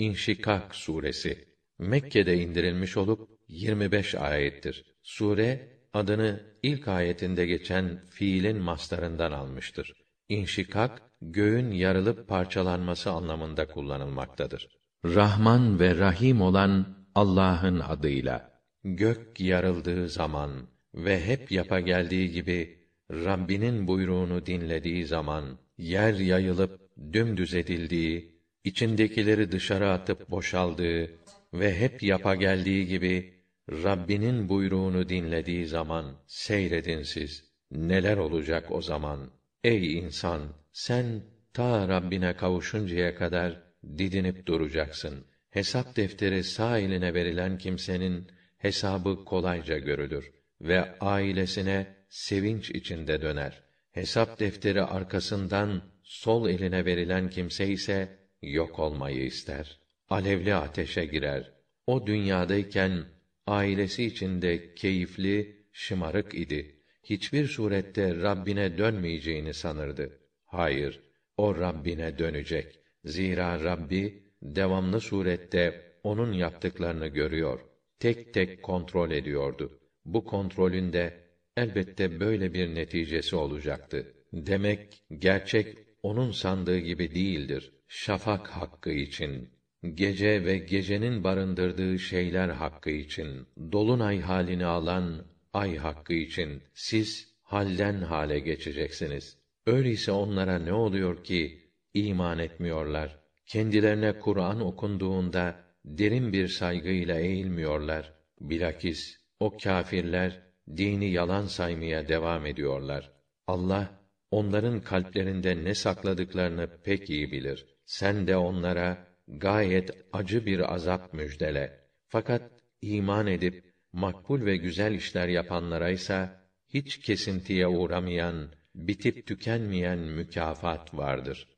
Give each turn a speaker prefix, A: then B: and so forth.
A: İnşikak suresi Mekke'de indirilmiş olup 25 ayettir. Sure adını ilk ayetinde geçen fiilin mastarından almıştır. İnşikak göğün yarılıp parçalanması anlamında kullanılmaktadır. Rahman ve Rahim olan Allah'ın adıyla. Gök yarıldığı zaman ve hep yapa geldiği gibi Rabbinin buyruğunu dinlediği zaman yer yayılıp dümdüz edildiği, içindekileri dışarı atıp boşaldığı ve hep yapa geldiği gibi Rabbinin buyruğunu dinlediği zaman seyredin siz. Neler olacak o zaman? Ey insan, sen ta Rabbine kavuşuncaya kadar didinip duracaksın. Hesap defteri sağ eline verilen kimsenin hesabı kolayca görülür ve ailesine sevinç içinde döner. Hesap defteri arkasından sol eline verilen kimse ise yok olmayı ister. Alevli ateşe girer. O dünyadayken ailesi içinde keyifli, şımarık idi. Hiçbir surette Rabbine dönmeyeceğini sanırdı. Hayır, o Rabbine dönecek. Zira Rabbi devamlı surette onun yaptıklarını görüyor. Tek tek kontrol ediyordu. Bu kontrolün de elbette böyle bir neticesi olacaktı. Demek gerçek onun sandığı gibi değildir. Şafak hakkı için, gece ve gecenin barındırdığı şeyler hakkı için, dolunay halini alan ay hakkı için siz halden hale geçeceksiniz. Öyleyse onlara ne oluyor ki iman etmiyorlar? Kendilerine Kur'an okunduğunda derin bir saygıyla eğilmiyorlar. Bilakis o kâfirler dini yalan saymaya devam ediyorlar. Allah onların kalplerinde ne sakladıklarını pek iyi bilir. Sen de onlara gayet acı bir azap müjdele. Fakat iman edip makbul ve güzel işler yapanlara ise hiç kesintiye uğramayan, bitip tükenmeyen mükafat vardır.